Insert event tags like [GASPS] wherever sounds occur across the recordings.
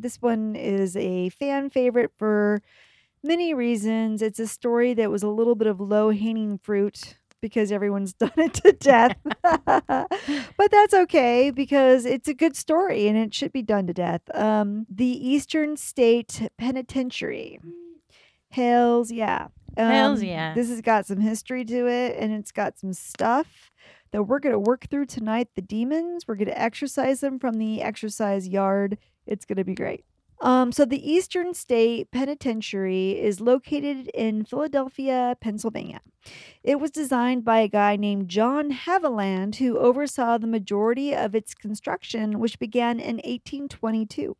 This one is a fan favorite for many reasons. It's a story that was a little bit of low hanging fruit because everyone's [LAUGHS] done it to death. [LAUGHS] but that's okay because it's a good story and it should be done to death. Um, the Eastern State Penitentiary. Hells yeah. Hells Um, yeah. This has got some history to it and it's got some stuff that we're going to work through tonight. The demons, we're going to exercise them from the exercise yard. It's going to be great. Um, so the Eastern State Penitentiary is located in Philadelphia, Pennsylvania. It was designed by a guy named John Haviland, who oversaw the majority of its construction, which began in 1822.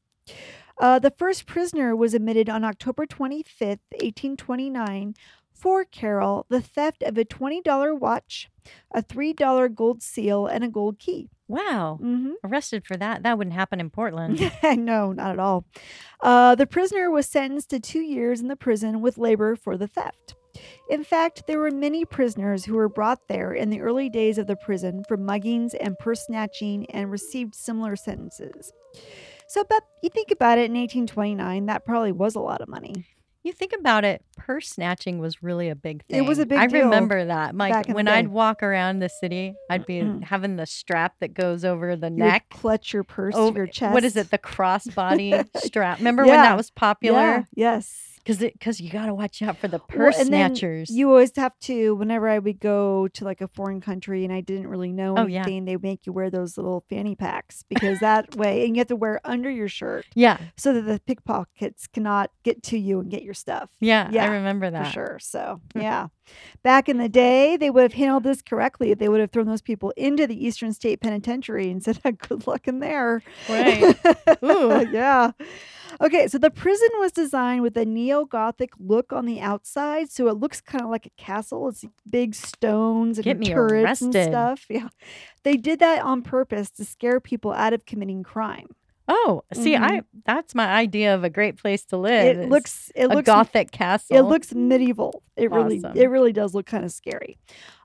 Uh, the first prisoner was admitted on October 25th, 1829, for Carol the theft of a $20 watch, a $3 gold seal, and a gold key. Wow. Mm-hmm. Arrested for that. That wouldn't happen in Portland. [LAUGHS] no, not at all. Uh, the prisoner was sentenced to two years in the prison with labor for the theft. In fact, there were many prisoners who were brought there in the early days of the prison for muggings and purse snatching and received similar sentences. So, but you think about it in 1829, that probably was a lot of money. You think about it, purse snatching was really a big thing. It was a big I deal remember that. back Like in when. I'd walk around the city, I'd be having the strap that goes over the You would neck. clutch your purse to over- your chest. What is it? The crossbody [LAUGHS] strap. Remember when Yeah. that was Yeah, popular? yes. Because because you got to watch out for the purse then snatchers. You always have to, whenever I would go to like a foreign country and I didn't really know Oh, yeah. anything, they make you wear those little fanny packs because that way, and you have to wear under your shirt yeah, so that the pickpockets cannot get to you and get your stuff. yeah, Yeah, I remember that For sure. So, [LAUGHS] yeah. Back in the day, they would have handled this correctly. They would have thrown those people into the Eastern State Penitentiary and said, good luck in there. Right. [LAUGHS] Ooh. yeah. Okay, so the prison was designed with a neo Gothic look on the outside, so it looks kind of like a castle. It's big stones and Get me turrets and stuff. [LAUGHS] Yeah, they did that on purpose to scare people out of committing crime. Oh, see, I that's my idea of a great place to live. It looks, it a looks, gothic castle. it looks medieval. It really, it really does look kind of scary.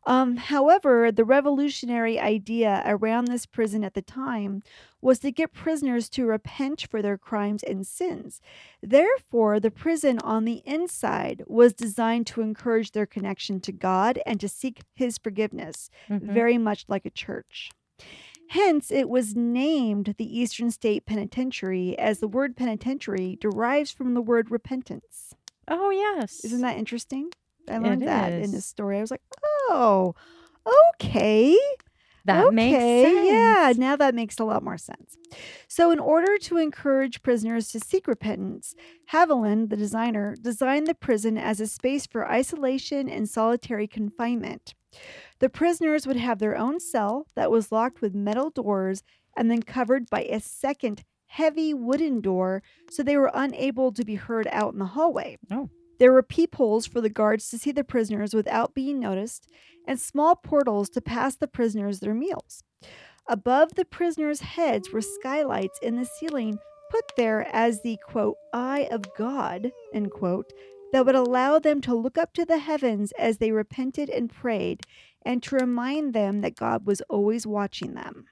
Um, however, the revolutionary idea around this prison at the time was to get prisoners to repent for their crimes and sins. Therefore, the prison on the inside was designed to encourage their connection to God and to seek His forgiveness, Mhm. very much like a church. Hence, it was named the Eastern State Penitentiary, as the word penitentiary derives from the word repentance. Oh yes. Isn't that interesting? I It learned that in this story. I was like, oh, okay. That okay. makes sense? Yeah, now that makes a lot more sense. So, in order to encourage prisoners to seek repentance, Haviland, the designer, designed the prison as a space for isolation and solitary confinement. The prisoners would have their own cell that was locked with metal doors and then covered by a second heavy wooden door so they were unable to be heard out in the hallway. Oh. There were peepholes for the guards to see the prisoners without being noticed, and small portals to pass the prisoners their meals. Above the prisoners' heads were skylights in the ceiling put there as the quote, eye of God, end quote, that would allow them to look up to the heavens as they repented and prayed, and to remind them that God was always watching them.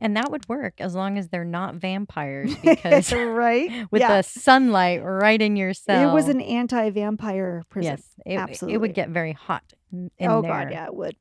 And that would work as long as they're not vampires [LAUGHS] because right? [LAUGHS] with yeah. the sunlight right in your cell. it was an anti vampire prison. Yes, it, it would get very hot in in oh there. god, yeah, it would.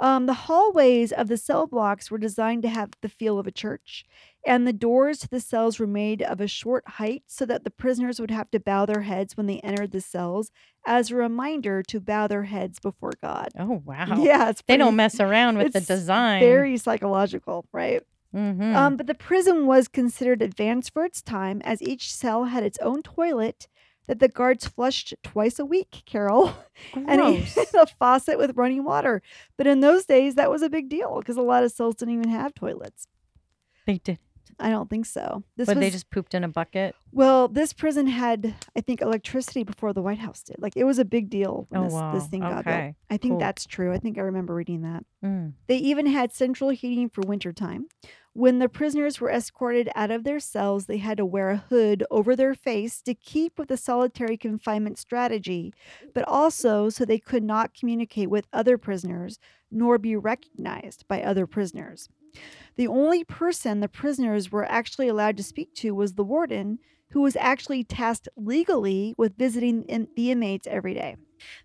Um, the hallways of the cell blocks were designed to have the feel of a church, and the doors to the cells were made of a short height so that the prisoners would have to bow their heads when they entered the cells as a reminder to bow their heads before God. Oh wow. Yeah, it's They don't mess around with the design. very psychological, right? Mhm. Um, but the prison was considered advanced for its time as each cell had its own toilet that the guards flushed twice a week, Carol. [LAUGHS] and Gross. even a faucet with running water. But in those days, that was a big deal because a lot of cells didn't even have toilets. They did. I don't think so. This but was they just pooped in a bucket. well, this prison had, I think, electricity before the White House did. Like it was a big deal when Oh, this, this wow. thing got built. I think Cool. that's true. I think I remember reading that. Mm. They even had central heating for wintertime. When the prisoners were escorted out of their cells, they had to wear a hood over their face to keep with the solitary confinement strategy, but also so they could not communicate with other prisoners nor be recognized by other prisoners. The only person the prisoners were actually allowed to speak to was the warden, who was actually tasked legally with visiting in- the inmates every day.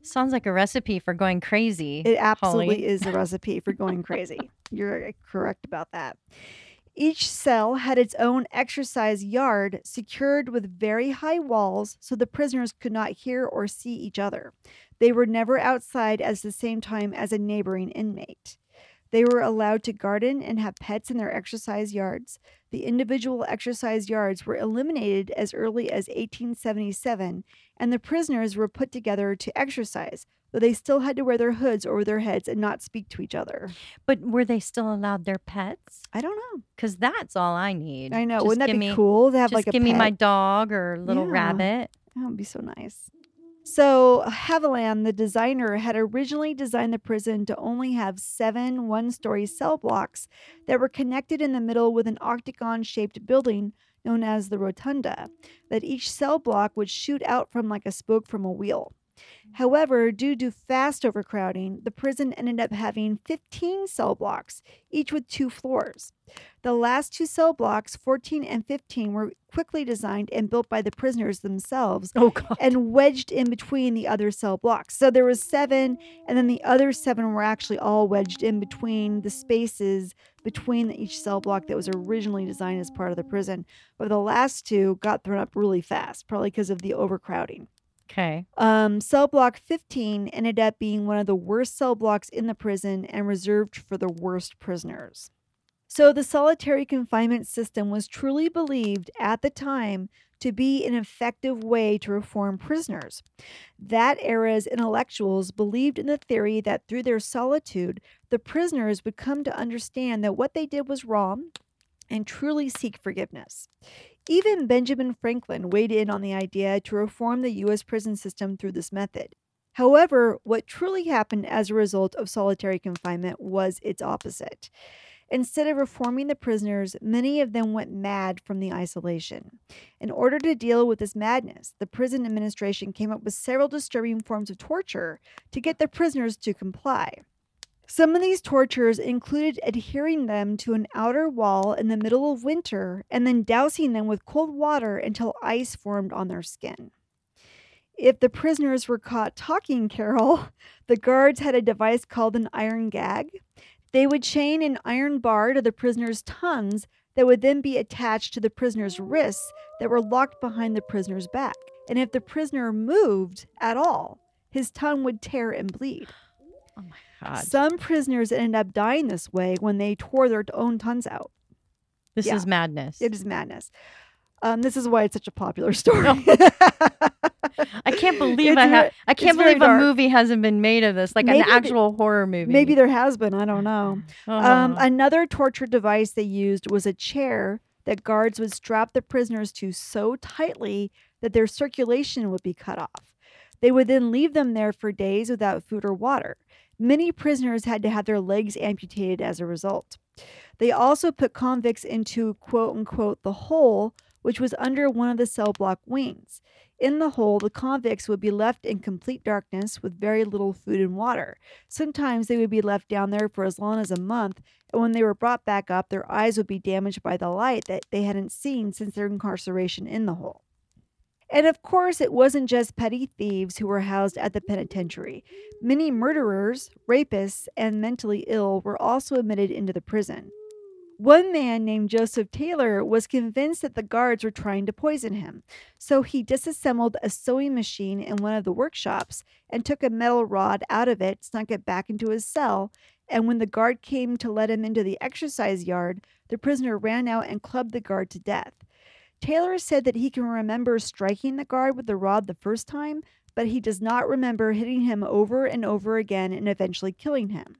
Sounds like a recipe for going crazy. It absolutely Holly. is a recipe for going crazy. You're uh, correct about that. Each cell had its own exercise yard secured with very high walls so the prisoners could not hear or see each other. They were never outside at the same time as a neighboring inmate. They were allowed to garden and have pets in their exercise yards. The individual exercise yards were eliminated as early as 1877, and the prisoners were put together to exercise, though they still had to wear their hoods over their heads and not speak to each other. but were they still allowed their pets? I don't know. Because that's all I need. I know. Just Wouldn't that be me, cool to have Just like a give me my dog or little Yeah. rabbit. That would be so nice. So, Haviland, the designer, had originally designed the prison to only have seven one story cell blocks that were connected in the middle with an octagon shaped building known as the rotunda, that each cell block would shoot out from like a spoke from a wheel. Mm-hmm. However, due to fast overcrowding, the prison ended up having 15 cell blocks, each with two floors. The last two cell blocks, 14 and 15, were quickly designed and built by the prisoners themselves Oh God. and wedged in between the other cell blocks. So there was seven, and then the other seven were actually all wedged in between the spaces between each cell block that was originally designed as part of the prison. But the last two got thrown up really fast, probably because of the overcrowding. Okay. Um, cell block 15 ended up being one of the worst cell blocks in the prison and reserved for the worst prisoners. So, the solitary confinement system was truly believed at the time to be an effective way to reform prisoners. That era's intellectuals believed in the theory that through their solitude, the prisoners would come to understand that what they did was wrong and truly seek forgiveness. Even Benjamin Franklin weighed in on the idea to reform the U.S. prison system through this method. However, what truly happened as a result of solitary confinement was its opposite. Instead of reforming the prisoners, many of them went mad from the isolation. In order to deal with this madness, the prison administration came up with several disturbing forms of torture to get the prisoners to comply. Some of these tortures included adhering them to an outer wall in the middle of winter and then dousing them with cold water until ice formed on their skin. If the prisoners were caught talking [LAUGHS] Carol, the guards had a device called an iron gag. They would chain an iron bar to the prisoner's tongues that would then be attached to the prisoner's wrists that were locked behind the prisoner's back. And if the prisoner moved at all, his tongue would tear and bleed. Oh my God. Some prisoners ended up dying this way when they tore their own tongues out. This yeah. is madness. It is madness. Um, this is why it's such a popular [LAUGHS] story. I can't [LAUGHS] believe It's I have. I can't believe a movie hasn't been made of this, like Maybe an actual horror movie. Maybe there has been. I don't know. Um, Oh. another torture device they used was a chair that guards would strap the prisoners to so tightly that their circulation would be cut off. They would then leave them there for days without food or water. Many prisoners had to have their legs amputated as a result. They also put convicts into quote unquote the hole, which was under one of the cell block wings. In the hole, the convicts would be left in complete darkness with very little food and water. Sometimes they would be left down there for as long as a month, and when they were brought back up, their eyes would be damaged by the light that they hadn't seen since their incarceration in the hole. And of course, it wasn't just petty thieves who were housed at the penitentiary. Many murderers, rapists, and mentally ill were also admitted into the prison. One man named Joseph Taylor was convinced that the guards were trying to poison him, so he disassembled a sewing machine in one of the workshops and took a metal rod out of it, snuck it back into his cell, and when the guard came to let him into the exercise yard, the prisoner ran out and clubbed the guard to death. Taylor said that he can remember striking the guard with the rod the first time, but he does not remember hitting him over and over again and eventually killing him.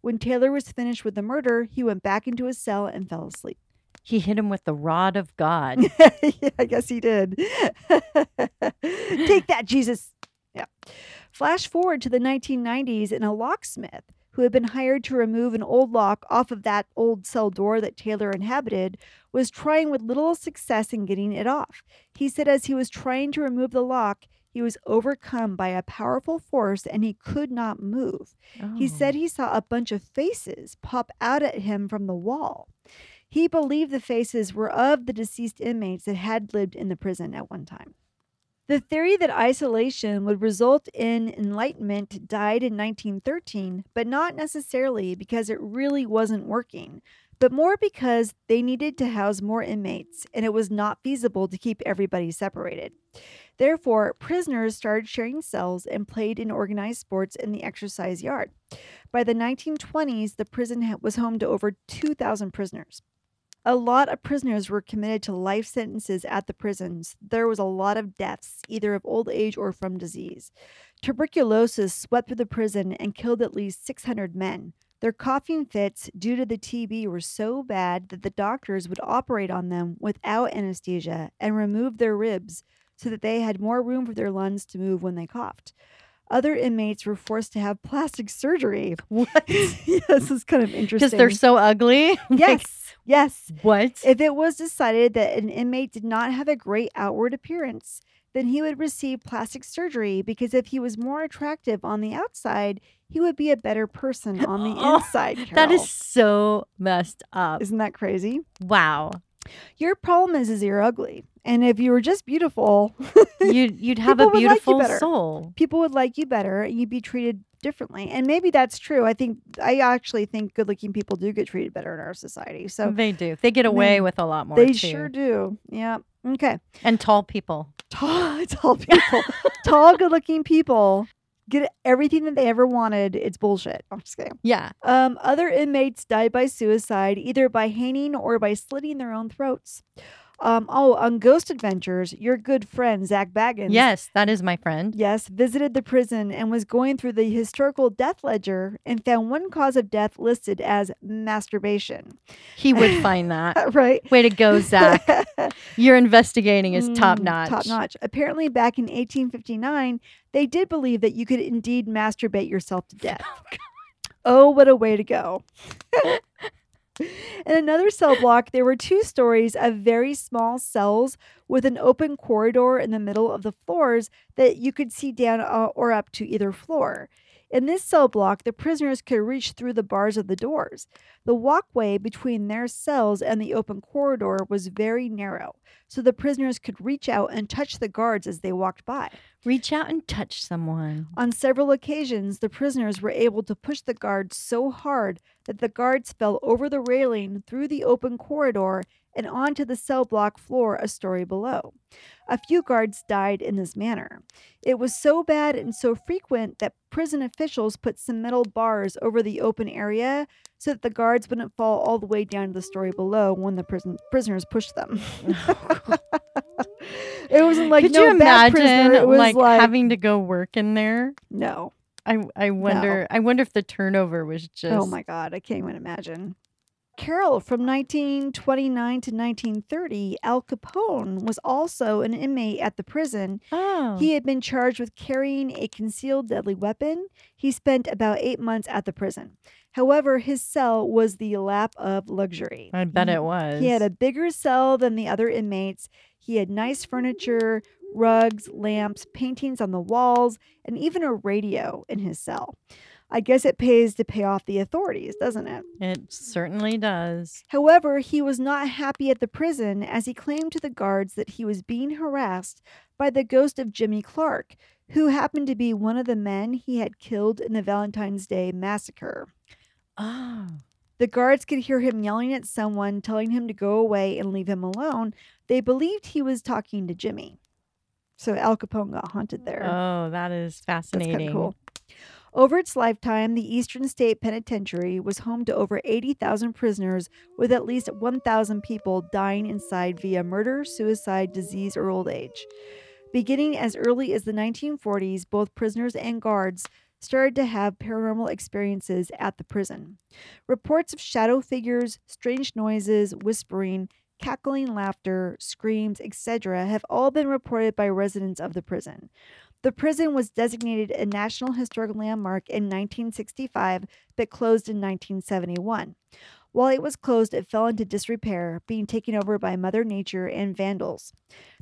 When Taylor was finished with the murder, he went back into his cell and fell asleep. He hit him with the rod of God. [LAUGHS] yeah, I guess he did. [LAUGHS] Take that, Jesus. Yeah. Flash forward to the 1990s, and a locksmith who had been hired to remove an old lock off of that old cell door that Taylor inhabited was trying with little success in getting it off. He said as he was trying to remove the lock, he was overcome by a powerful force and he could not move. He oh. said Oh. he saw a bunch of faces pop out at him from the wall. He believed the faces were of the deceased inmates that had lived in the prison at one time. The theory that isolation would result in enlightenment died in 1913, but not necessarily because it really wasn't working, but more because they needed to house more inmates and it was not feasible to keep everybody separated. Therefore, prisoners started sharing cells and played in organized sports in the exercise yard. By the 1920s, the prison was home to over 2,000 prisoners. A lot of prisoners were committed to life sentences at the prisons. There was a lot of deaths, either of old age or from disease. Tuberculosis swept through the prison and killed at least 600 men. Their coughing fits due to the TB were so bad that the doctors would operate on them without anesthesia and remove their ribs so that they had more room for their lungs to move when they coughed. Other inmates were forced to have plastic surgery. [LAUGHS] What? [LAUGHS] [LAUGHS] yes, it's kind of interesting. Because they're so ugly? Yes, yes. what? If it was decided that an inmate did not have a great outward appearance, then he would receive plastic surgery because if he was more attractive on the outside, he would be a better person on the Oh, [LAUGHS] inside. that Carol. is so messed up. Isn't that crazy? Wow. Your problem is, is you're ugly. And if you were just beautiful, You'd, you'd [LAUGHS] have a would like beautiful soul. people would like you better and you'd be treated differently. And maybe that's true. I think, I actually think good looking people do get treated better in our society. So they do. They get away they- with a lot more. they too. sure do. Yeah. Okay. And tall people. tall, [LAUGHS] tall people, tall, good-looking people get everything that they ever wanted. It's bullshit. I'm just kidding. Yeah. Um, other inmates died by suicide, either by hanging or by slitting their own throats. Um, oh, on Ghost Adventures, your good friend Zak Bagans. Yes, that is my friend. Yes, visited the prison and was going through the historical death ledger and found one cause of death listed as masturbation. He would [LAUGHS] find that. right? Way to go, Zach. [LAUGHS] Your investigating is top Mm, notch. Top notch. Apparently, back in 1859, they did believe that you could indeed masturbate yourself to [LAUGHS] death. oh, what a way to go. In another cell block, there were two stories of very small cells with an open corridor in the middle of the floors that you could see down uh, or up to either floor. In this cell block, the prisoners could reach through the bars of the doors. The walkway between their cells and the open corridor was very narrow, so the prisoners could reach out and touch the guards as they walked by. Reach out and touch someone. On several occasions, the prisoners were able to push the guards so hard that the guards fell over the railing through the open corridor and onto the cell block floor a story below. A few guards died in this manner. It was so bad and so frequent that prison officials put some metal bars over the open area so that the guards wouldn't fall all the way down to the story below when the prison prisoners pushed them. [LAUGHS] it wasn't like Could no you bad imagine prisoner. It was like, like, having to go work in there? no. I I wonder I wonder if the turnover was just Oh my God, I can't even imagine. Carol, from 1929 to 1930, Al Capone was also an inmate at the prison. Oh. He had been charged with carrying a concealed deadly weapon. He spent about eight months at the prison. However, his cell was the lap of luxury. I bet it was. He had a bigger cell than the other inmates. He had nice furniture, rugs, lamps, paintings on the walls, and even a radio in his cell. I guess it pays to pay off the authorities, doesn't it? It certainly does. However, he was not happy at the prison as he claimed to the guards that he was being harassed by the ghost of Jimmy Clark, who happened to be one of the men he had killed in the Valentine's Day massacre. Oh. The guards could hear him yelling at someone, telling him to go away and leave him alone. They believed he was talking to Jimmy. So Al Capone got haunted there. Oh, that is That's fascinating. of cool. Over its lifetime, the Eastern State Penitentiary was home to over 80,000 prisoners, with at least 1,000 people dying inside via murder, suicide, disease, or old age. Beginning as early as the 1940s, both prisoners and guards started to have paranormal experiences at the prison. Reports of shadow figures, strange noises, whispering, cackling laughter, screams, etc., have all been reported by residents of the prison. The prison was designated a National Historic Landmark in 1965 but closed in 1971. While it was closed, it fell into disrepair, being taken over by Mother Nature and vandals.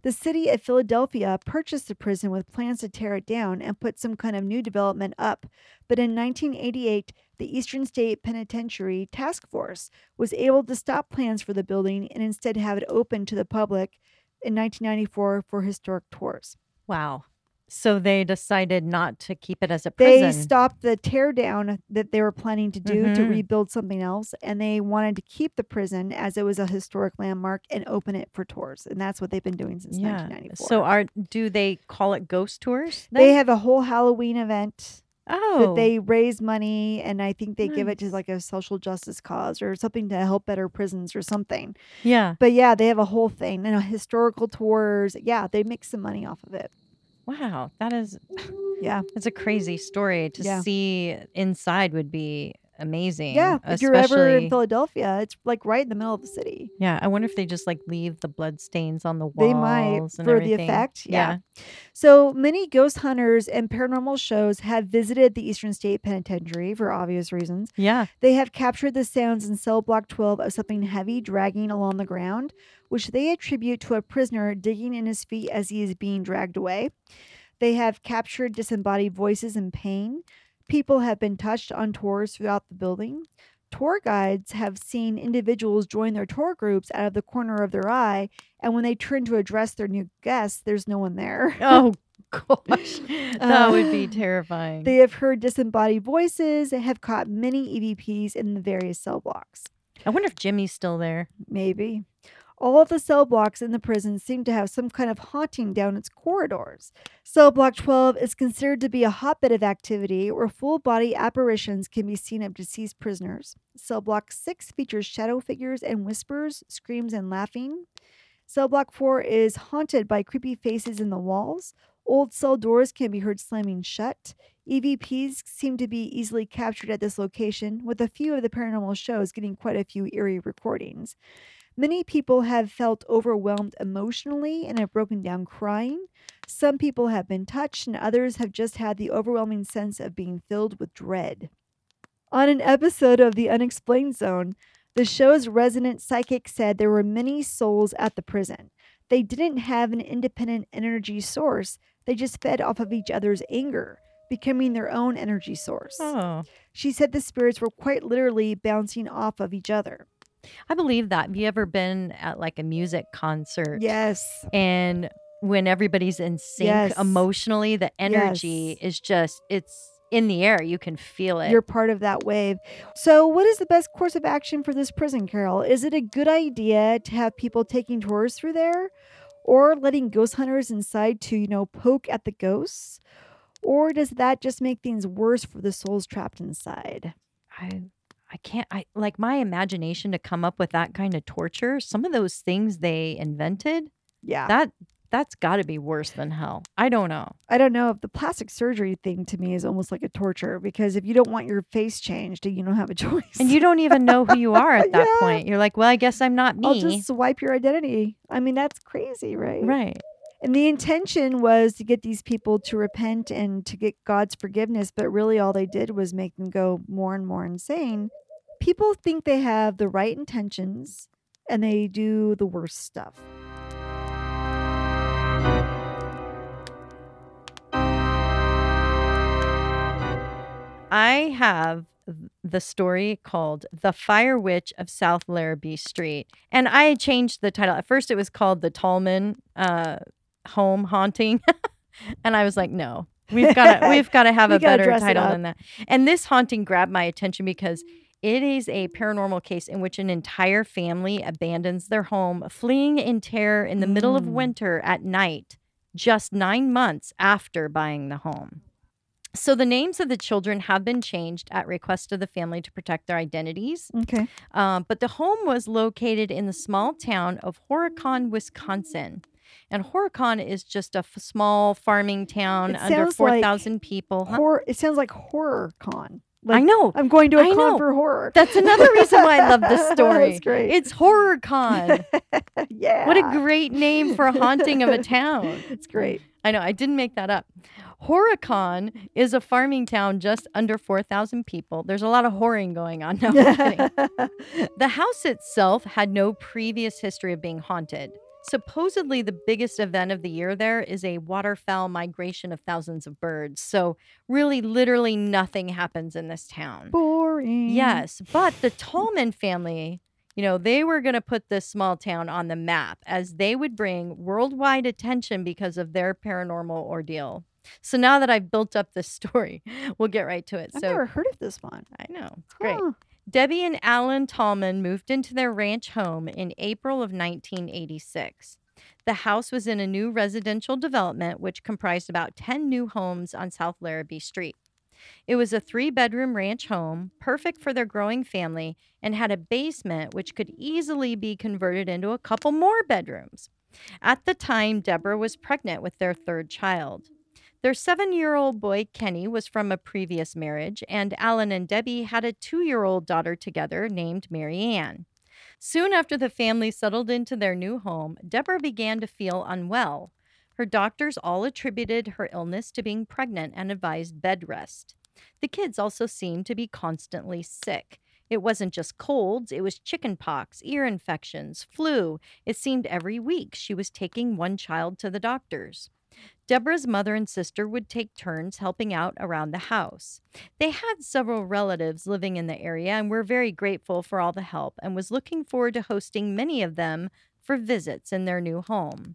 The city of Philadelphia purchased the prison with plans to tear it down and put some kind of new development up. But in 1988, the Eastern State Penitentiary Task Force was able to stop plans for the building and instead have it open to the public in 1994 for historic tours. Wow. So they decided not to keep it as a prison. They stopped the tear down that they were planning to do to Mhm. rebuild something else, and they wanted to keep the prison as it was a historic landmark and open it for tours. And that's what they've been doing since yeah. 1994. So are do they call it ghost tours? they have a whole Halloween event oh that they raise money, and I think they give it to like a social justice cause or something to help better prisons or something. yeah. But yeah, they have a whole thing and a historical tours. Yeah, they make some money off of it. Wow, that is Yeah. It's a crazy story. To Yeah. see inside would be amazing. Yeah. If you're ever in Philadelphia, it's like right in the middle of the city. Yeah, I wonder if they just like leave the blood stains on the walls. They might and for the everything. effect. Yeah. So many ghost hunters and paranormal shows have visited the Eastern State Penitentiary for obvious reasons. yeah, They have captured the sounds in cell block 12 of something heavy dragging along the ground, which they attribute to a prisoner digging in his feet as he is being dragged away. They have captured disembodied voices in pain. People have been touched on tours throughout the building. Tour guides have seen individuals join their tour groups out of the corner of their eye, and when they turn to address their new guests, there's no one there. [LAUGHS] Oh gosh, that would be Uh, terrifying. They have heard disembodied voices, have caught many EVPs in the various cell blocks. I wonder if Jimmy's still there. Maybe. All of the cell blocks in the prison seem to have some kind of haunting down its corridors. Cell block 12 is considered to be a hotbed of activity where full body apparitions can be seen of deceased prisoners. Cell block 6 features shadow figures and whispers, screams, and laughing. Cell block 4 is haunted by creepy faces in the walls. Old cell doors can be heard slamming shut. EVPs seem to be easily captured at this location, with a few of the paranormal shows getting quite a few eerie recordings. Many people have felt overwhelmed emotionally and have broken down crying. Some people have been touched, and others have just had the overwhelming sense of being filled with dread. On an episode of The Unexplained Zone, the show's resident psychic said there were many souls at the prison. They didn't have an independent energy source, they just fed off of each other's anger, becoming their own energy source. Oh, She said the spirits were quite literally bouncing off of each other. I believe that. Have you ever been at like a music concert? Yes. And when everybody's in sync Yes. emotionally, the energy Yes. is just it's in the air. You can feel it. You're part of that wave. So, what is the best course of action for this prison, Carol? Is it a good idea to have people taking tours through there or letting ghost hunters inside to, you know, poke at the ghosts? Or does that just make things worse for the souls trapped inside? I I can't I like my imagination to come up with that kind of torture. Some of those things they invented, Yeah. that that's got to be worse than hell. I don't know. I don't know if the plastic surgery thing to me is almost like a torture because if you don't want your face changed, you don't have a [LAUGHS] choice. And you don't even know who you are at [LAUGHS] that Yeah. point. You're like, well, I guess I'm not I'll me. just swipe your identity. I mean, that's crazy, right? Right. And the intention was to get these people to repent and to get God's forgiveness, but really all they did was make them go more and more insane. People think they have the right intentions and they do the worst stuff. I have the story called The Fire Witch of South Larrabee Street. And I changed the title. At first, it was called The Tallman uh, Home Haunting. [LAUGHS] and I was like, no, we've got to [LAUGHS] we've got to have a better title than that. And this haunting grabbed my attention because it is a paranormal case in which an entire family abandons their home, fleeing in terror in the middle of Mm. winter at night, just nine months after buying the home. So the names of the children have been changed at request of the family to protect their identities. Okay. Um, but the home was located in the small town of Horicon, Wisconsin. And Horicon is just a f- small farming town It under sounds like 4,000 people. Huh? Horror. It sounds like horror con. I know. I'm going to a I con know. for horror. That's another reason why I love this [LAUGHS] story. It's HorrorCon. [LAUGHS] yeah. What a great name for a haunting of a [LAUGHS] town. It's great. I know, I didn't make that up. Horicon is a farming town just under 4,000 people. There's a lot of whoring going on. No. The house itself had no previous history of being haunted. Supposedly, the biggest event of the year there is a waterfowl migration of thousands of birds. So, really, literally nothing happens in this town. Boring. Yes, but the [LAUGHS] Tallman family, you know, they were going to put this small town on the map as they would bring worldwide attention because of their paranormal ordeal. So now that I've built up this [LAUGHS] story, we'll get right to it. I've so never heard of this one. I know, it's great. Huh. Debbie and Alan Tallman moved into their ranch home in April of 1986. The house was in a new residential development which comprised about 10 new homes on South Larrabee Street. It was a three bedroom ranch home, perfect for their growing family, and had a basement which could easily be converted into a couple more bedrooms. At the time, Deborah was pregnant with their third child. Their seven year old boy, Kenny, was from a previous marriage, and Alan and Debbie had a two year old daughter together named Mary Ann. Soon after the family settled into their new home, Deborah began to feel unwell. Her doctors all attributed her illness to being pregnant and advised bed rest. The kids also seemed to be constantly sick. It wasn't just colds, it was chickenpox, ear infections, flu. It seemed every week she was taking one child to the doctors. Deborah's mother and sister would take turns helping out around the house. They had several relatives living in the area and were very grateful for all the help and was looking forward to hosting many of them for visits in their new home.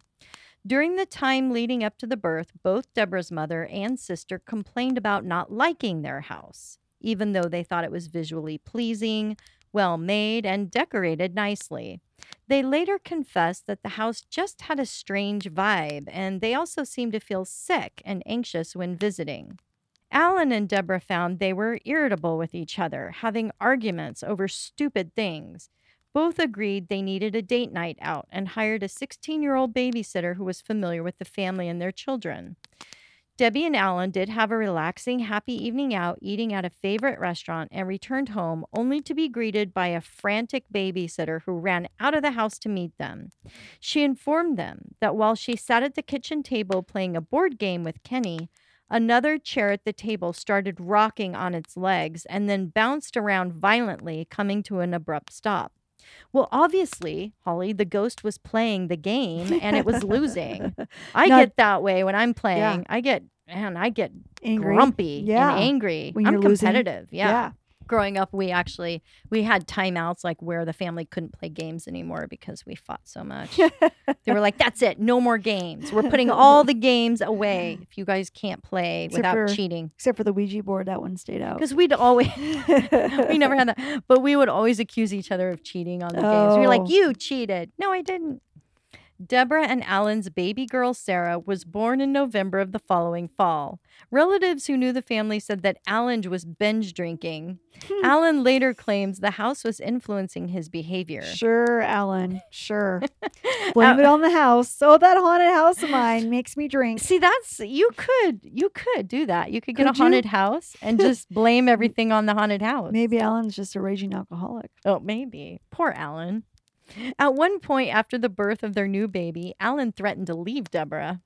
During the time leading up to the birth, both Deborah's mother and sister complained about not liking their house, even though they thought it was visually pleasing, well made, and decorated nicely. They later confessed that the house just had a strange vibe, and they also seemed to feel sick and anxious when visiting. Alan and Deborah found they were irritable with each other, having arguments over stupid things. Both agreed they needed a date night out and hired a 16 year old babysitter who was familiar with the family and their children. Debbie and Alan did have a relaxing, happy evening out eating at a favorite restaurant and returned home only to be greeted by a frantic babysitter who ran out of the house to meet them. She informed them that while she sat at the kitchen table playing a board game with Kenny, another chair at the table started rocking on its legs and then bounced around violently, coming to an abrupt stop. Well, obviously, Holly, the ghost was playing the game and it was [LAUGHS] losing. I Not- get that way when I'm playing. I get man, I get Angry. grumpy Yeah. and angry. When I'm competitive. Yeah. Yeah. Growing up, we actually we had timeouts like where the family couldn't play games anymore because we fought so much. [LAUGHS] they were like, "That's it, no more games. We're putting all the games away [LAUGHS] if you guys can't play Except without for- cheating." Except for the Ouija board, that one stayed out. Because we'd always [LAUGHS] we never had that, but we would always accuse each other of cheating on the games. We were like, Oh. "You cheated." No, I didn't. Deborah and Alan's baby girl Sarah was born in November of the following fall. Relatives who knew the family said that Alan was binge drinking. Hmm. Alan later claims the house was influencing his behavior. Sure, Alan. Sure. Uh, [LAUGHS] Blame it on the house. Oh, that haunted house of mine [LAUGHS] makes me drink. See, that's you could you could do that. You could get Could a you? haunted house and [LAUGHS] just blame everything on the haunted house. Maybe Alan's just a raging alcoholic. Oh, maybe. Poor Alan. At one point after the birth of their new baby, Alan threatened to leave Deborah.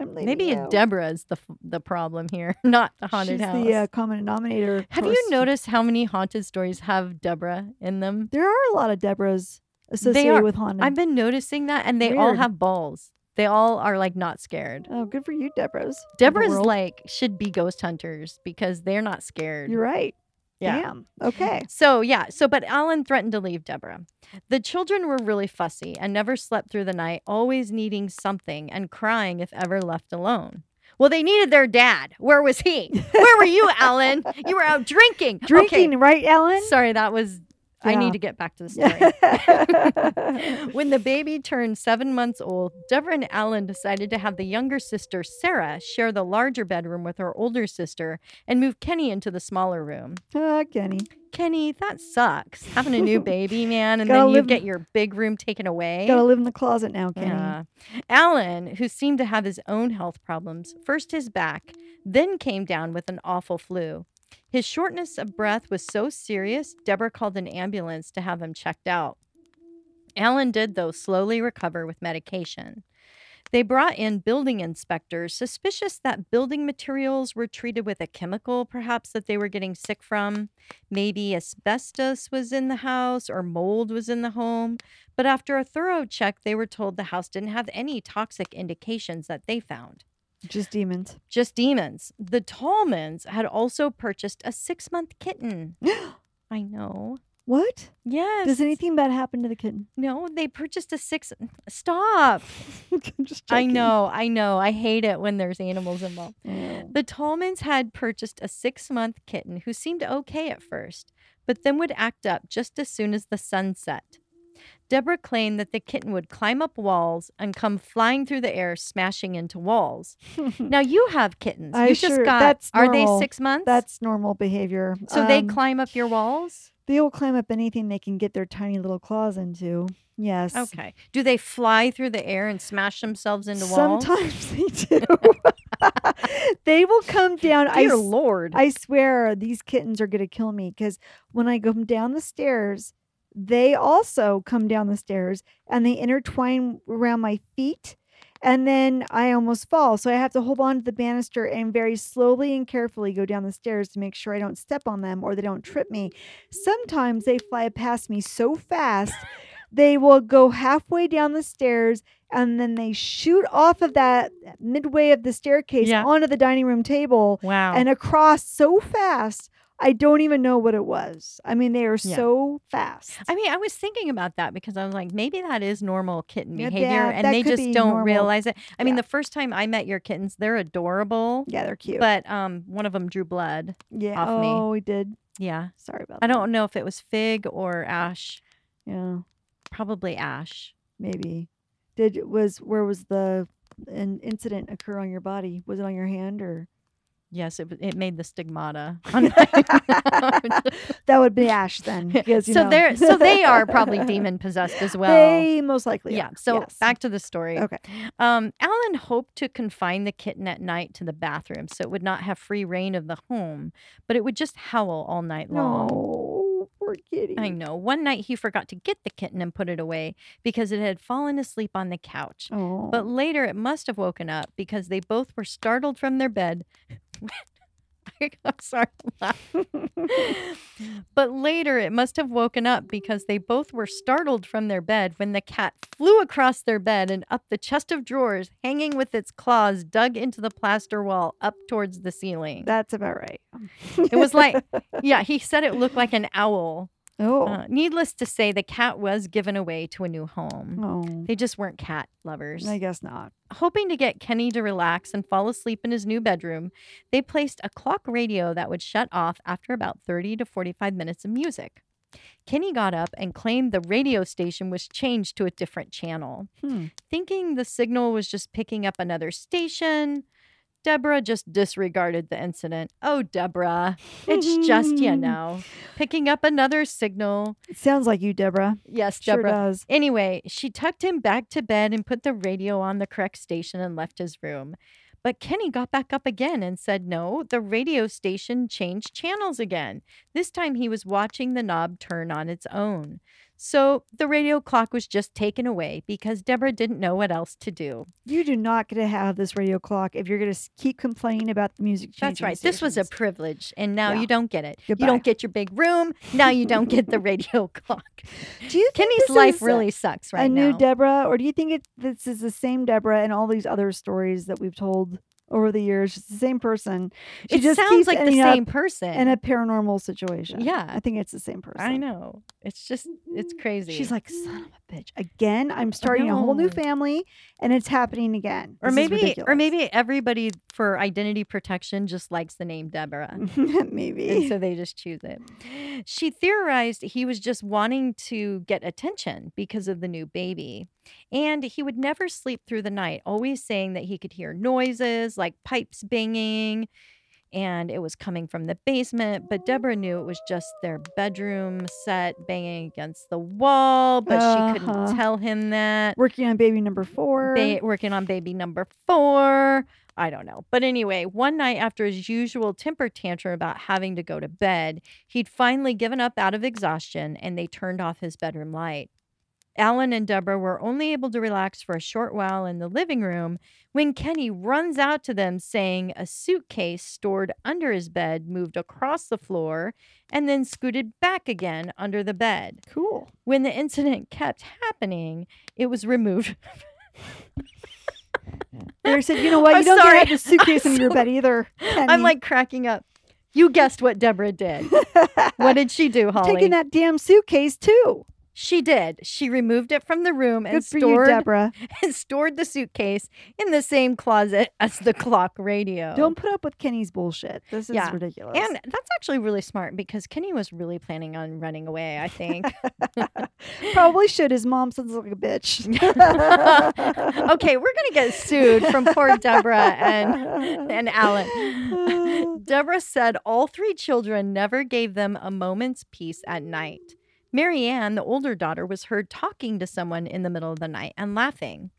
Maybe. Deborah is the the problem here, [LAUGHS] not the haunted She's house. the uh, common denominator. have you noticed how many haunted stories have Deborah in them? There are a lot of Deborahs associated are. with haunted. I've been noticing that, and they all have balls. They all are like not scared. oh, good for you, Deborahs. Deborah's like should be ghost hunters because they're not scared. You're right. Yeah. Damn. Okay. So, yeah, so but Alan threatened to leave Deborah. The children were really fussy and never slept through the night, always needing something and crying if ever left alone. Well, they needed their dad. Where was he? [LAUGHS] Where were you, Alan? You were out drinking. Okay, Drinking, right, Alan? Sorry, that was. I need to get back to the [LAUGHS] story. when the baby turned seven months old, Deborah and Alan decided to have the younger sister, Sarah, share the larger bedroom with her older sister and move Kenny into the smaller room. Ah, Kenny. Kenny, that sucks. Having a new [LAUGHS] baby, man, and then you get your big room taken away. Gotta live in the closet now, Kenny. Yeah. Alan, who seemed to have his own health problems, first his back, then came down with an awful flu. His shortness of breath was so serious, Deborah called an ambulance to have him checked out. Alan did, though, slowly recover with medication. They brought in building inspectors, suspicious that building materials were treated with a chemical, perhaps that they were getting sick from. Maybe asbestos was in the house or mold was in the home. But after a thorough check, they were told the house didn't have any toxic indications that they found. Just demons. Just demons. The Tallmans had also purchased a six month kitten. [GASPS] I know. What? Yes. Does anything bad happen to the kitten? No, they purchased a six. Stop. [LAUGHS] Just I know. I know. I hate it when there's animals involved. Oh. The Tallmans had purchased a six month kitten who seemed okay at first, but then would act up just as soon as the sun set. Deborah claimed that the kitten would climb up walls and come flying through the air, smashing into walls. [LAUGHS] Now you have kittens. I You just sure- got. that's are normal. they six months? That's normal behavior. so they Um, climb up your walls. They will climb up anything they can get their tiny little claws into. Yes. Okay. Do they fly through the air and smash themselves into walls? Sometimes [LAUGHS] they do. [LAUGHS] they will come down. Dear s- Lord. I swear these kittens are going to kill me because when I go down the stairs, they also come down the stairs and they intertwine around my feet. And then I almost fall. So I have to hold on to the banister and very slowly and carefully go down the stairs to make sure I don't step on them or they don't trip me. Sometimes they fly past me so fast, they will go halfway down the stairs and then they shoot off of that midway of the staircase Yeah. onto the dining room table wow. and across so fast. I don't even know what it was. I mean, they are Yeah. so fast. I mean, I was thinking about that because I was like, maybe that is normal kitten Yeah, behavior, that- and that they just don't normal. realize it. I mean, the first time I met your kittens, they're adorable, yeah, they're cute. but um, one of them drew blood. yeah. off me. oh, we did. Yeah, Sorry about I that. don't know if it was Fig or Ash. Yeah, Probably Ash. maybe. Did was where was the an incident occur on your body? Was it on your hand or? Yes, it it made the stigmata. [LAUGHS] on That would be Ash then. [LAUGHS] Because, you so they're so they are probably [LAUGHS] demon possessed as well. They most likely. yeah. are, So yes. back to the story. Okay. Um, Alan hoped to confine the kitten at night to the bathroom so it would not have free reign of the home, but it would just howl all night long. No, poor kitty. I know. One night he forgot to get the kitten and put it away because it had fallen asleep on the couch. Oh, But later it must have woken up because they both were startled from their bed. [LAUGHS] [LAUGHS] I'm sorry. but later it must have woken up because they both were startled from their bed when the cat flew across their bed and up the chest of drawers, hanging with its claws dug into the plaster wall up towards the ceiling. that's about right. It was like, yeah, he said it looked like an owl. Oh, Uh, needless to say, the cat was given away to a new home. oh, They just weren't cat lovers. I guess not. Hoping to get Kenny to relax and fall asleep in his new bedroom, they placed a clock radio that would shut off after about 30 to 45 minutes of music. Kenny got up and claimed the radio station was changed to a different channel. Hmm. Thinking the signal was just picking up another station, Deborah just disregarded the incident. Oh, Deborah, it's just, you mm-hmm. know, picking up another signal. It sounds like you, Deborah. Yes, Sure Deborah. does. Anyway, she tucked him back to bed and put the radio on the correct station and left his room. But Kenny got back up again and said, No, the radio station changed channels again. This time he was watching the knob turn on its own. So the radio clock was just taken away because Deborah didn't know what else to do. You do not get to have this radio clock if you're going to keep complaining about the music. That's right. This was a privilege, and now Yeah. you don't get it. Goodbye. You don't get your big room. Now you don't get the [LAUGHS] radio clock. Do you think Kenny's life really sucks right a new. Deborah, or do you think it this is the same Deborah and all these other stories that we've told over the years? It's the same person. She it just sounds like the same person. in a paranormal situation. Yeah. I think it's the same person. I know. It's just it's crazy. She's like, son of a bitch. Again, I'm starting a whole new family and it's happening again. or This maybe or maybe everybody for identity protection just likes the name Deborah. [LAUGHS] and maybe. so they just choose it. She theorized he was just wanting to get attention because of the new baby. And he would never sleep through the night, always saying that he could hear noises like pipes banging. and it was coming from the basement. But Deborah knew it was just their bedroom set banging against the wall, but she Uh-huh. couldn't tell him that. Working on baby number four. Ba- working on baby number four. I don't know. But anyway, one night after his usual temper tantrum about having to go to bed, he'd finally given up out of exhaustion and they turned off his bedroom light. Alan and Deborah were only able to relax for a short while in the living room when Kenny runs out to them saying a suitcase stored under his bed moved across the floor and then scooted back again under the bed. cool. When the incident kept happening, it was removed [LAUGHS] They said, you know what? I'm You don't sorry. get to have the suitcase [LAUGHS] I'm in your bed either. I'm like cracking up. You guessed what Deborah did. [LAUGHS] What did she do, Holly? taking that damn suitcase too. She did. She removed it from the room and Good for you, stored Deborah. [LAUGHS] and stored the suitcase in the same closet [LAUGHS] as the clock radio. Don't put up with Kenny's bullshit. This is Yeah. ridiculous. and that's actually really smart because Kenny was really planning on running away, I think. [LAUGHS] probably should. His mom sounds like a bitch. okay, we're going to get sued from poor Deborah and and Alan. [SIGHS] Deborah said all three children never gave them a moment's peace at night. Mary Ann, the older daughter, was heard talking to someone in the middle of the night and laughing.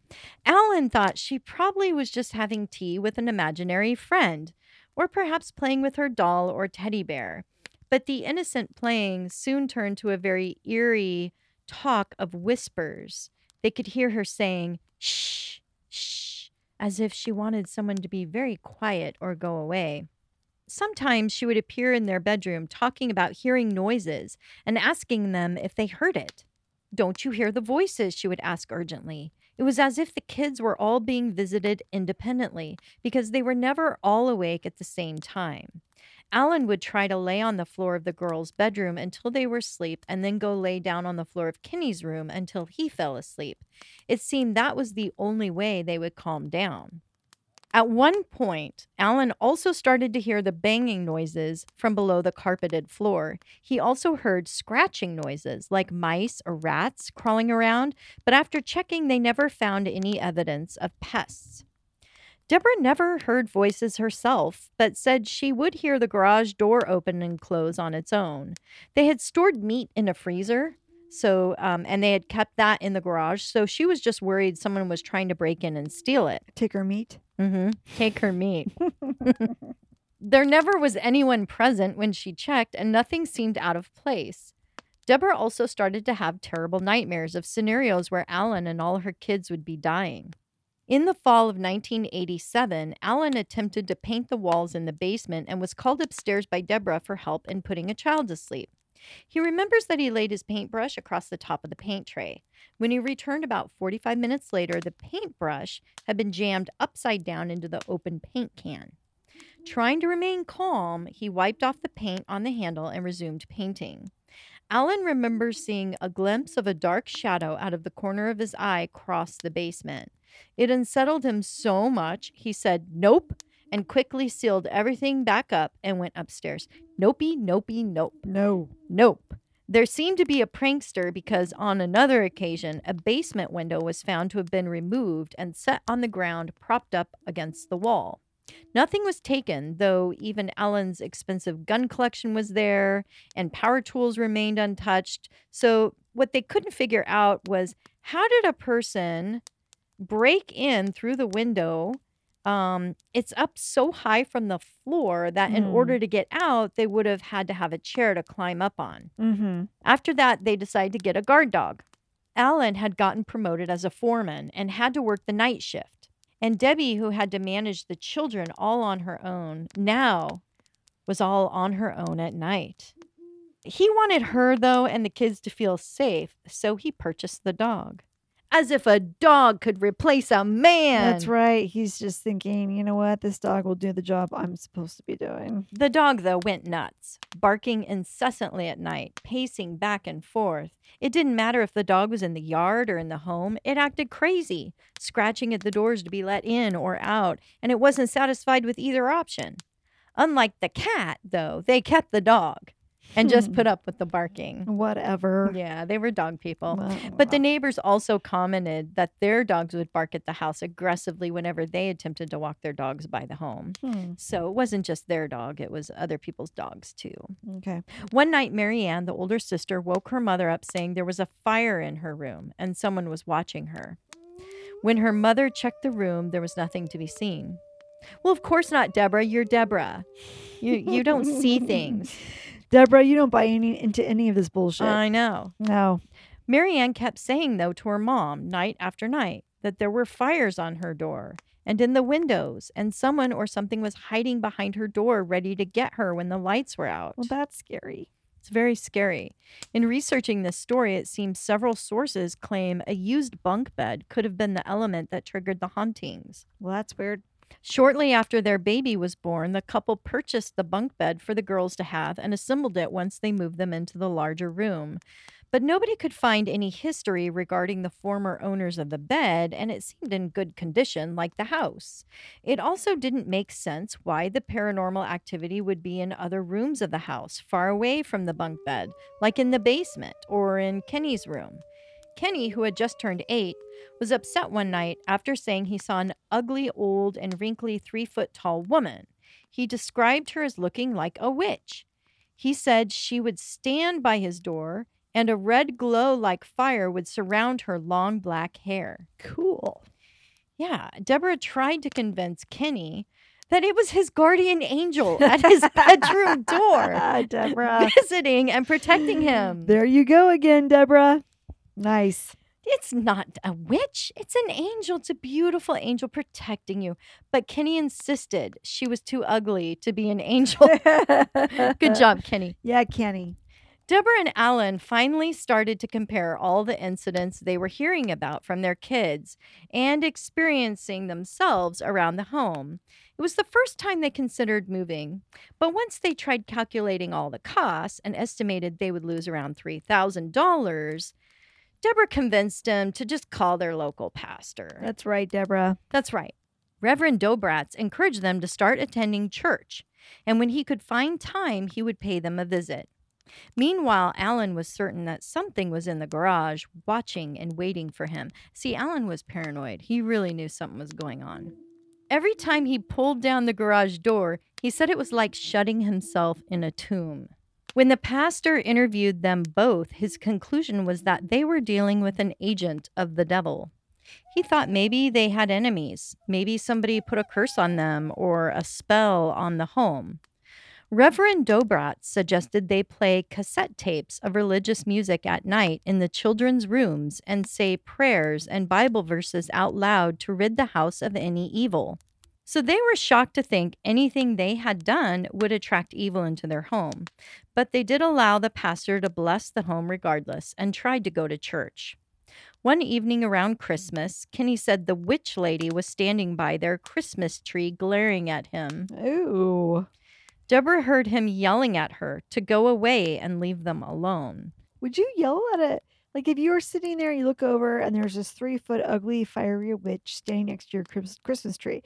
Alan thought she probably was just having tea with an imaginary friend, or perhaps playing with her doll or teddy bear. But the innocent playing soon turned to a very eerie talk of whispers. They could hear her saying, shh, shh, as if she wanted someone to be very quiet or go away. Sometimes she would appear in their bedroom talking about hearing noises and asking them if they heard it. Don't you hear the voices? She would ask urgently. It was as if the kids were all being visited independently because they were never all awake at the same time. Alan would try to lay on the floor of the girls' bedroom until they were asleep and then go lay down on the floor of Kenny's room until he fell asleep. It seemed that was the only way they would calm down. At one point, Alan also started to hear the banging noises from below the carpeted floor. He also heard scratching noises like mice or rats crawling around, but after checking, they never found any evidence of pests. Deborah never heard voices herself, but said she would hear the garage door open and close on its own. They had stored meat in a freezer, so um, and they had kept that in the garage. So she was just worried someone was trying to break in and steal it. Take her meat. Mm-hmm. Take her meat. [LAUGHS] there never was anyone present when she checked, and nothing seemed out of place. Deborah also started to have terrible nightmares of scenarios where Alan and all her kids would be dying. In the fall of 1987, Alan attempted to paint the walls in the basement and was called upstairs by Deborah for help in putting a child to sleep. He remembers that he laid his paintbrush across the top of the paint tray. When he returned about 45 minutes later, the paintbrush had been jammed upside down into the open paint can. Trying to remain calm, he wiped off the paint on the handle and resumed painting. Alan remembers seeing a glimpse of a dark shadow out of the corner of his eye cross the basement. It unsettled him so much, he said, Nope, and quickly sealed everything back up and went upstairs. Nopey, nopey, nope. No. Nope. There seemed to be a prankster because on another occasion, a basement window was found to have been removed and set on the ground, propped up against the wall. Nothing was taken, though even Alan's expensive gun collection was there and power tools remained untouched. So, what they couldn't figure out was how did a person break in through the window? Um, it's up so high from the floor that in Mm. order to get out, they would have had to have a chair to climb up on. Mm-hmm. After that, they decided to get a guard dog. Alan had gotten promoted as a foreman and had to work the night shift. And Debbie, who had to manage the children all on her own, now was all on her own at night. He wanted her, though, and the kids to feel safe, so he purchased the dog. As if a dog could replace a man. That's right. He's just thinking, you know what? This dog will do the job I'm supposed to be doing. The dog, though, went nuts, barking incessantly at night, pacing back and forth. It didn't matter if the dog was in the yard or in the home, it acted crazy, scratching at the doors to be let in or out, and it wasn't satisfied with either option. Unlike the cat, though, they kept the dog. And just put up with the barking. Whatever. Yeah, they were dog people. Well, But the neighbors also commented that their dogs would bark at the house aggressively whenever they attempted to walk their dogs by the home. Hmm, So it wasn't just their dog, it was other people's dogs too. okay. One night, Mary Ann, the older sister, woke her mother up saying there was a fire in her room and someone was watching her. When her mother checked the room, there was nothing to be seen. Well, of course not, Deborah. You're Deborah. You you don't see [LAUGHS] things. Deborah, you don't buy any into any of this bullshit. I know. no. Mary Ann kept saying, though, to her mom, night after night, that there were fires on her door and in the windows, and someone or something was hiding behind her door ready to get her when the lights were out. Well, that's scary. It's very scary. In researching this story, it seems several sources claim a used bunk bed could have been the element that triggered the hauntings. Well, that's weird. Shortly after their baby was born, the couple purchased the bunk bed for the girls to have and assembled it once they moved them into the larger room. But nobody could find any history regarding the former owners of the bed, and it seemed in good condition, like the house. It also didn't make sense why the paranormal activity would be in other rooms of the house, far away from the bunk bed, like in the basement or in Kenny's room. Kenny, who had just turned eight, was upset one night after saying he saw an ugly, old, and wrinkly three foot tall woman. He described her as looking like a witch. He said she would stand by his door and a red glow like fire would surround her long black hair. Cool. Yeah, Deborah tried to convince Kenny that it was his guardian angel at his [LAUGHS] bedroom door, Ah, [LAUGHS] Deborah. visiting and protecting him. there you go again, Deborah. Nice. It's not a witch. It's an angel. It's a beautiful angel protecting you. But Kenny insisted she was too ugly to be an angel. [LAUGHS] Good [LAUGHS] job, Kenny. Yeah, Kenny. Deborah and Alan finally started to compare all the incidents they were hearing about from their kids and experiencing themselves around the home. It was the first time they considered moving, but once they tried calculating all the costs and estimated they would lose around $3,000, Deborah convinced them to just call their local pastor. That's right, Deborah. That's right. Reverend Dobratz encouraged them to start attending church, and when he could find time, he would pay them a visit. Meanwhile, Alan was certain that something was in the garage, watching and waiting for him. See, Alan was paranoid. He really knew something was going on. Every time he pulled down the garage door, he said it was like shutting himself in a tomb. When the pastor interviewed them both, his conclusion was that they were dealing with an agent of the devil. He thought maybe they had enemies. Maybe somebody put a curse on them or a spell on the home. Reverend Dobratz suggested they play cassette tapes of religious music at night in the children's rooms and say prayers and Bible verses out loud to rid the house of any evil. So they were shocked to think anything they had done would attract evil into their home. But they did allow the pastor to bless the home regardless and tried to go to church. One evening around Christmas, Kenny said the witch lady was standing by their Christmas tree glaring at him. Ooh. Deborah heard him yelling at her to go away and leave them alone. Would you yell at it? Like if you were sitting there, you look over and there's this three foot ugly fiery witch standing next to your Christmas tree.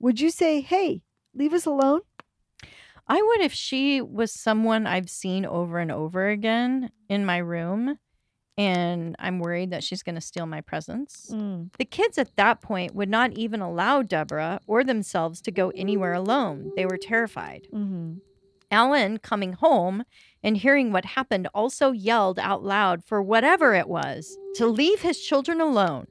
Would you say, "Hey, leave us alone"? I would if she was someone I've seen over and over again in my room and I'm worried that she's going to steal my presents. Mm. The kids at that point would not even allow Deborah or themselves to go anywhere alone. They were terrified. hmm Alan, coming home and hearing what happened, also yelled out loud for whatever it was to leave his children alone.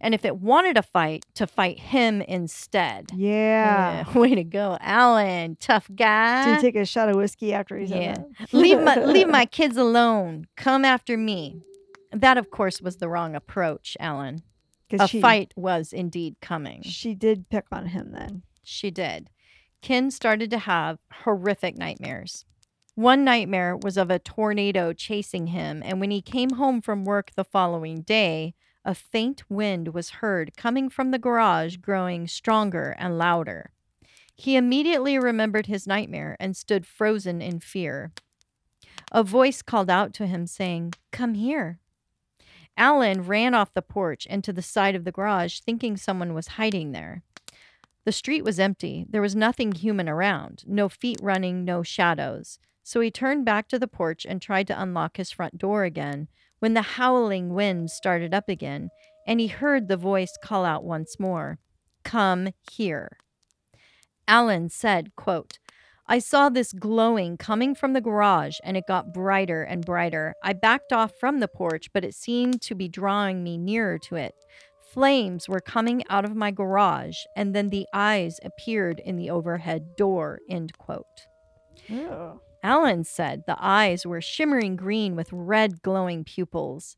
And if it wanted a fight, to fight him instead. Yeah. Yeah, [LAUGHS] Way to go, Alan. Tough guy. To take a shot of whiskey after he said Yeah. [LAUGHS] leave my leave my kids alone. Come after me. That, of course, was the wrong approach, Alan. A she, fight was indeed coming. She did pick on him then. She did. Ken started to have horrific nightmares. One nightmare was of a tornado chasing him, and when he came home from work the following day, a faint wind was heard coming from the garage, growing stronger and louder. He immediately remembered his nightmare and stood frozen in fear. A voice called out to him, saying, Come here. Alan ran off the porch and to the side of the garage, thinking someone was hiding there. The street was empty. There was nothing human around, no feet running, no shadows. So he turned back to the porch and tried to unlock his front door again when the howling wind started up again and he heard the voice call out once more, Come here. Alan said, quote, I saw this glowing coming from the garage and it got brighter and brighter. I backed off from the porch, but it seemed to be drawing me nearer to it. Flames were coming out of my garage, and then the eyes appeared in the overhead door. End quote. Alan said the eyes were shimmering green with red glowing pupils.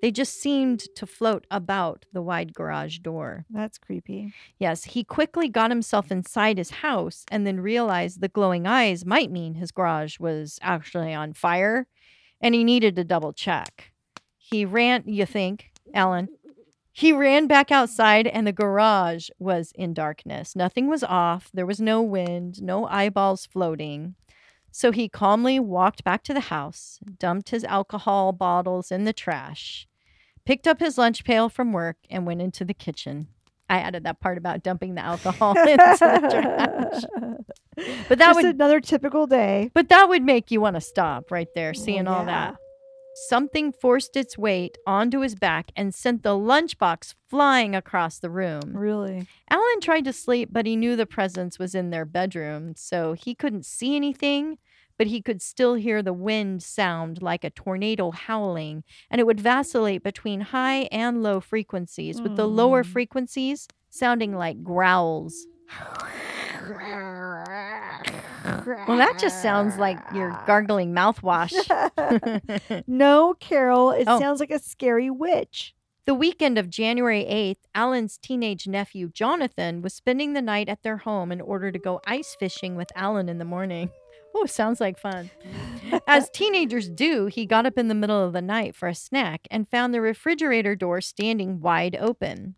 They just seemed to float about the wide garage door. That's creepy. Yes, he quickly got himself inside his house and then realized the glowing eyes might mean his garage was actually on fire and he needed to double check. He ran, you think, Alan? He ran back outside and the garage was in darkness. Nothing was off. There was no wind, no eyeballs floating. So he calmly walked back to the house, dumped his alcohol bottles in the trash, picked up his lunch pail from work, and went into the kitchen. I added that part about dumping the alcohol [LAUGHS] into the trash. But that Just would another typical day. but that would make you want to stop right there, seeing all yeah. that. Something forced its weight onto his back and sent the lunchbox flying across the room. Really? Alan tried to sleep, but he knew the presence was in their bedroom, so he couldn't see anything, but he could still hear the wind sound like a tornado howling, and it would vacillate between high and low frequencies, with the lower Hmm. frequencies sounding like growls. Well, that just sounds like your gargling mouthwash. [LAUGHS] [LAUGHS] no, Carol. It Oh. sounds like a scary witch. The weekend of January 8th, Alan's teenage nephew Jonathan was spending the night at their home in order to go ice fishing with Alan in the morning. Oh, sounds like fun. As teenagers do, he got up in the middle of the night for a snack and found the refrigerator door standing wide open.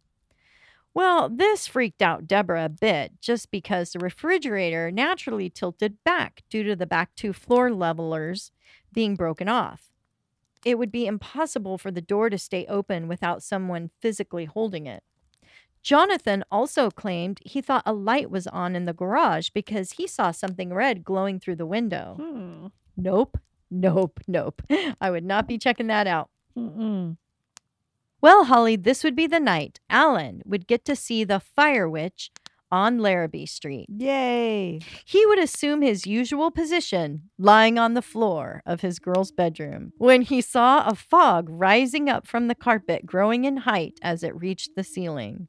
Well, this freaked out Deborah a bit just because the refrigerator naturally tilted back due to the back two floor levelers being broken off. It would be impossible for the door to stay open without someone physically holding it. Jonathan also claimed he thought a light was on in the garage because he saw something red glowing through the window. Hmm. Nope, nope, nope. [LAUGHS] I would not be checking that out. Mm-mm. Well, Holly, this would be the night Alan would get to see the fire witch on Larrabee Street. Yay. He would assume his usual position, lying on the floor of his girl's bedroom, when he saw a fog rising up from the carpet, growing in height as it reached the ceiling.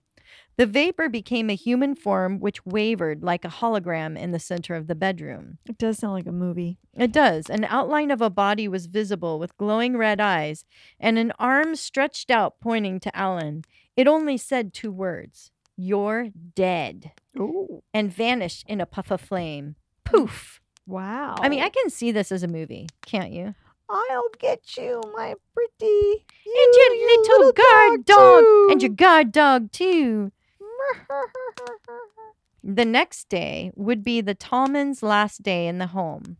The vapor became a human form which wavered like a hologram in the center of the bedroom. It does sound like a movie. It does. An outline of a body was visible with glowing red eyes and an arm stretched out pointing to Alan. It only said two words You're dead, Oh. and vanished in a puff of flame. Mm. Poof. Wow. I mean, I can see this as a movie, can't you? I'll get you, my pretty. and your you little, guard dog, too. and your guard dog, too. The next day would be the Tallmans' last day in the home.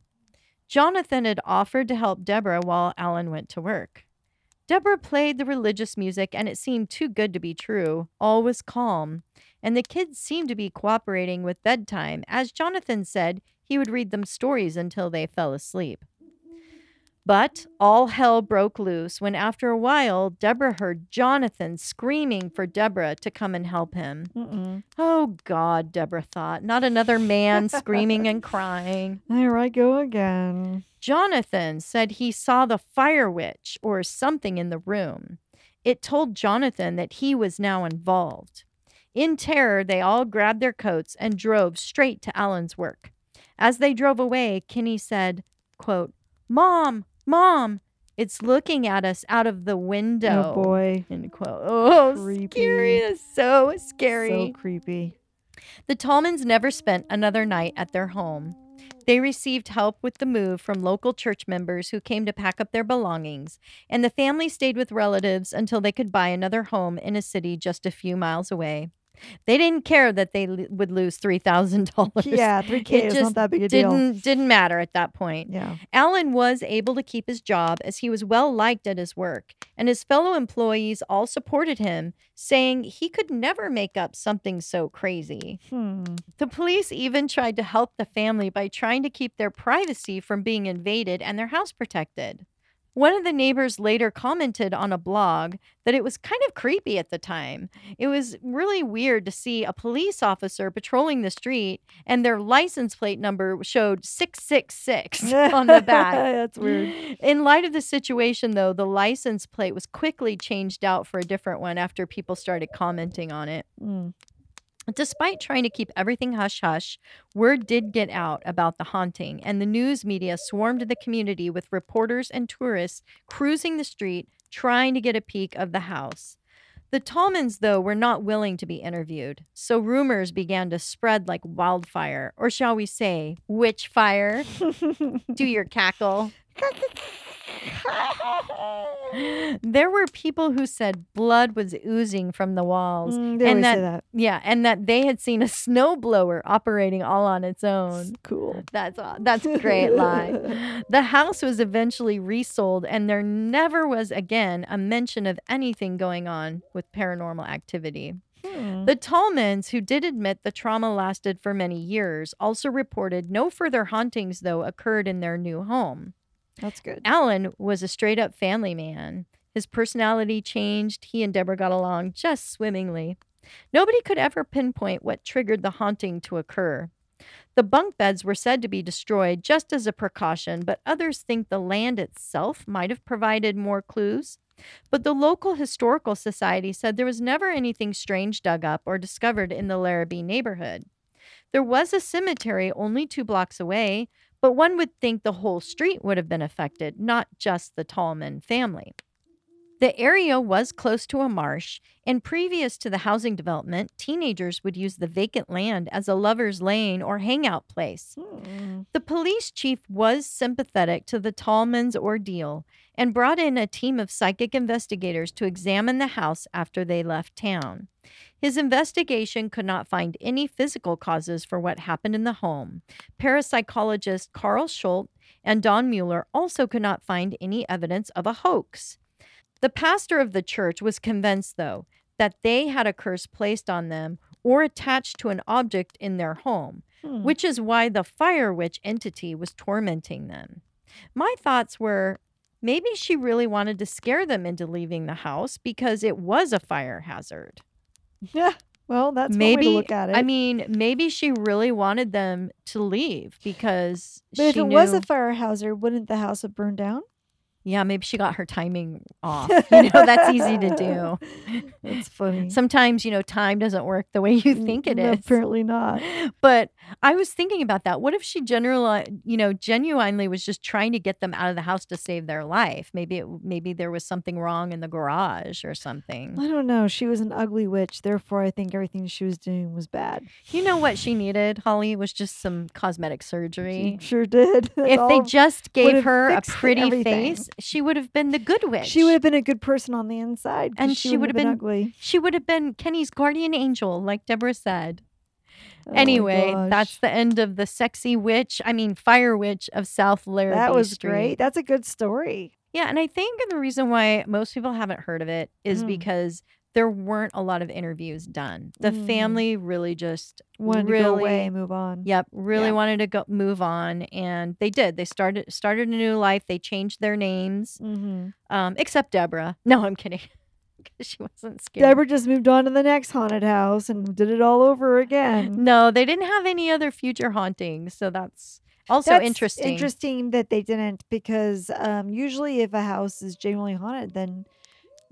Jonathan had offered to help Deborah while Alan went to work. Deborah played the religious music, and it seemed too good to be true. All was calm, and the kids seemed to be cooperating with bedtime, as Jonathan said he would read them stories until they fell asleep. But all hell broke loose when, after a while, Deborah heard Jonathan screaming for Deborah to come and help him. Mm-mm. Oh, God, Deborah thought. Not another man [LAUGHS] screaming and crying. There I go again. Jonathan said he saw the fire witch or something in the room. It told Jonathan that he was now involved. In terror, they all grabbed their coats and drove straight to Alan's work. As they drove away, Kenny said, quote, Mom, Mom, it's looking at us out of the window. Oh boy. End quote. Oh, Creepy. scary. It's so scary. So creepy. The Tallmans never spent another night at their home. They received help with the move from local church members who came to pack up their belongings, and the family stayed with relatives until they could buy another home in a city just a few miles away. They didn't care that they l- would lose three thousand dollars. Yeah, 3K is just not that big a deal. Didn't didn't matter at that point. Yeah. Alan was able to keep his job as he was well liked at his work, and his fellow employees all supported him, saying he could never make up something so crazy. Hmm. The police even tried to help the family by trying to keep their privacy from being invaded and their house protected. One of the neighbors later commented on a blog that it was kind of creepy at the time. It was really weird to see a police officer patrolling the street and their license plate number showed 666 [LAUGHS] on the back. That's weird. In light of the situation, though, the license plate was quickly changed out for a different one after people started commenting on it. Mm. Despite trying to keep everything hush hush, word did get out about the haunting, and the news media swarmed the community with reporters and tourists cruising the street trying to get a peek of the house. The Tallmans, though, were not willing to be interviewed, so rumors began to spread like wildfire, or shall we say, witch fire. [LAUGHS] Do your cackle. [LAUGHS] there were people who said blood was oozing from the walls. Mm, they and always that, say that. yeah, and that they had seen a snowblower operating all on its own. It's cool. That's that's a great lie. [LAUGHS] The house was eventually resold, and there never was again a mention of anything going on with paranormal activity. Hmm. The Tallmans, who did admit the trauma lasted for many years, also reported no further hauntings, though, occurred in their new home. That's good. Alan was a straight up family man. His personality changed. He and Deborah got along just swimmingly. Nobody could ever pinpoint what triggered the haunting to occur. The bunk beds were said to be destroyed just as a precaution, but others think the land itself might have provided more clues. But the local historical society said there was never anything strange dug up or discovered in the Larrabee neighborhood. There was a cemetery only two blocks away, but one would think the whole street would have been affected, not just the Tallman family. The area was close to a marsh, and previous to the housing development, teenagers would use the vacant land as a lover's lane or hangout place. Hmm. The police chief was sympathetic to the Tallmans' ordeal and brought in a team of psychic investigators to examine the house after they left town. His investigation could not find any physical causes for what happened in the home. Parapsychologist Carl Schultz and Don Mueller also could not find any evidence of a hoax. The pastor of the church was convinced, though, that they had a curse placed on them or attached to an object in their home Hmm. which is why the fire witch entity was tormenting them. My thoughts were maybe she really wanted to scare them into leaving the house because it was a fire hazard. Yeah. Well, that's one way maybe to look at it. I mean, maybe she really wanted them to leave because but if it was a fire hazard, wouldn't the house have burned down? Yeah, maybe she got her timing off. [LAUGHS] You know, that's easy to do. [LAUGHS] That's [LAUGHS] funny. Sometimes, you know, time doesn't work the way you think it is. Apparently not. But I was thinking about that. What if she general, you know, genuinely was just trying to get them out of the house to save their life? Maybe it, maybe there was something wrong in the garage or something. I don't know. She was an ugly witch, therefore I think everything she was doing was bad. You know what she needed, Holly, was just some cosmetic She surgery. sure did. If they just gave her a pretty everything. face, she would have been the good witch. she would have been a good person on the inside, And she, she would have been, been- ugly. She would have been Kenny's guardian angel, like Deborah said. Oh anyway, that's the end of the sexy witch. I mean, fire witch of South Larrabee that was Street. great. That's a good story. Yeah, and I think the reason why most people haven't heard of it is Mm. because there weren't a lot of interviews done. The Mm. family really just Wanted really, to go away move on. Yep, really Yeah. wanted to go move on, and they did. They started started a new life. They changed their names, hmm um, except Deborah. [LAUGHS] No, I'm kidding, [LAUGHS] she wasn't scared. Deborah just moved on to the next haunted house and did it all over again. No, they didn't have any other future hauntings, so that's also That's interesting. Interesting that they didn't because um, usually if a house is genuinely haunted, then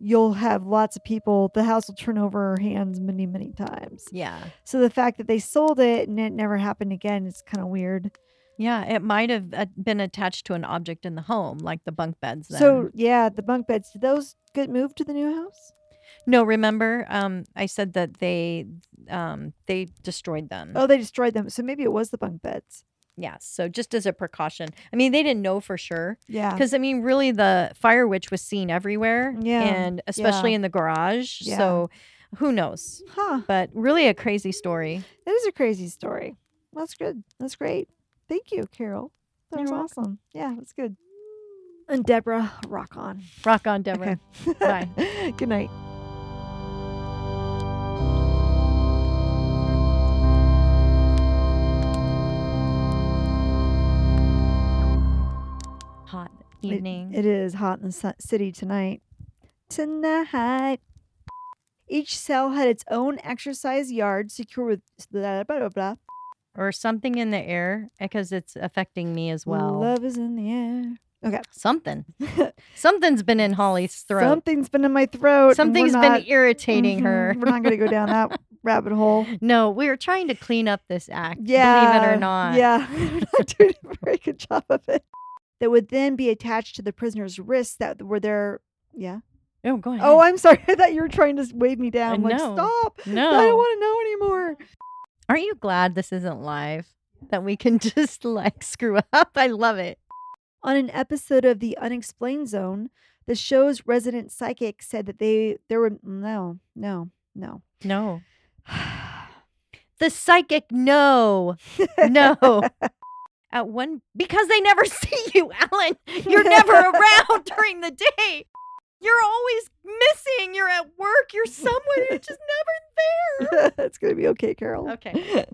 you'll have lots of people. The house will turn over hands many, many times. Yeah, So the fact that they sold it and it never happened again is kind of weird. yeah, it might have uh, been attached to an object in the home, like the bunk beds. Then. So yeah, the bunk beds did those get moved to the new house? No, remember, um, I said that they um, they destroyed them. Oh, they destroyed them. So maybe it was the bunk beds. Yes. So just as a precaution. I mean, they didn't know for sure Yeah. because I mean, really, the fire witch was seen everywhere. Yeah, And especially yeah. in the garage. Yeah. So Who knows? Huh. But really a crazy story. It is a crazy story. That's good. That's great. Thank you, Carol. That You're awesome. Yeah, that's good. And Deborah, rock on. Rock on, Deborah. Okay. Bye. [LAUGHS] good night. Hot It- evening. it is hot in the su- city tonight. Tonight. Each cell had its own exercise yard secured with blah, blah, blah, blah. or something in the air because it's affecting me as well. Love is in the air. Okay. Something. [LAUGHS] Something's been in Holly's throat. Something's been in my throat. Something's not- been irritating her. Mhm, We're not going to go down that [LAUGHS] rabbit hole. No, we are trying to clean up this act. Yeah. Believe it or not. Yeah. [LAUGHS] We're not doing a very good job of it. That would then be attached to the prisoner's wrists that were there. Yeah. Oh, go oh, ahead. Oh, I'm sorry. [LAUGHS] I thought you were trying to wave me down. like, no. stop. no. I don't want to know anymore. Aren't you glad this isn't live? That we can [LAUGHS] just like screw up? I love it. On an episode of The Unexplained Zone, the show's resident psychic said that they there were no, no, no. No. [SIGHS] The psychic, no. No. [LAUGHS] At one, because they never [LAUGHS] see you, Alan. You're never around [LAUGHS] during the day. You're always missing. You're at work. You're somewhere. You're just never there. [LAUGHS] it's going to be okay, Carol. Okay.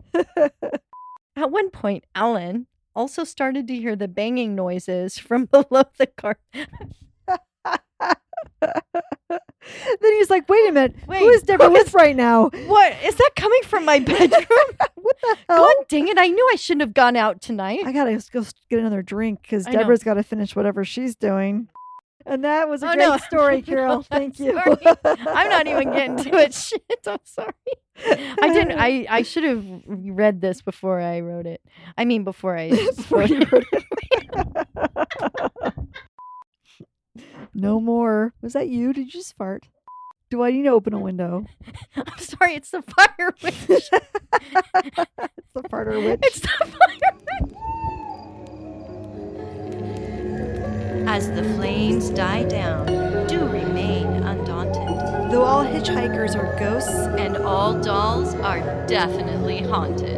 At one point, Alan also started to hear the banging noises from below the car. [LAUGHS] then he's like, wait a minute, Who Wait, is Deborah who with right now? [LAUGHS] What is that coming from my [LAUGHS] bedroom? what the hell? God dang it! I knew I shouldn't have gone out tonight. I gotta go get another drink because Deborah's got to finish whatever she's doing. And that was a Oh, great no. story, No, Carol. I'm Thank you. I'm not even getting to it. Shit, I'm sorry. I didn't. I I should have read this before I wrote it. I mean, before I Before wrote it. No more. Was that you? Did you just fart? Do I need to open a window? [LAUGHS] I'm sorry. It's the fire [LAUGHS] witch. it's the farter witch. It's the fire witch. As the flames die down, do remain undaunted. Though all hitchhikers are ghosts, And all dolls are definitely haunted.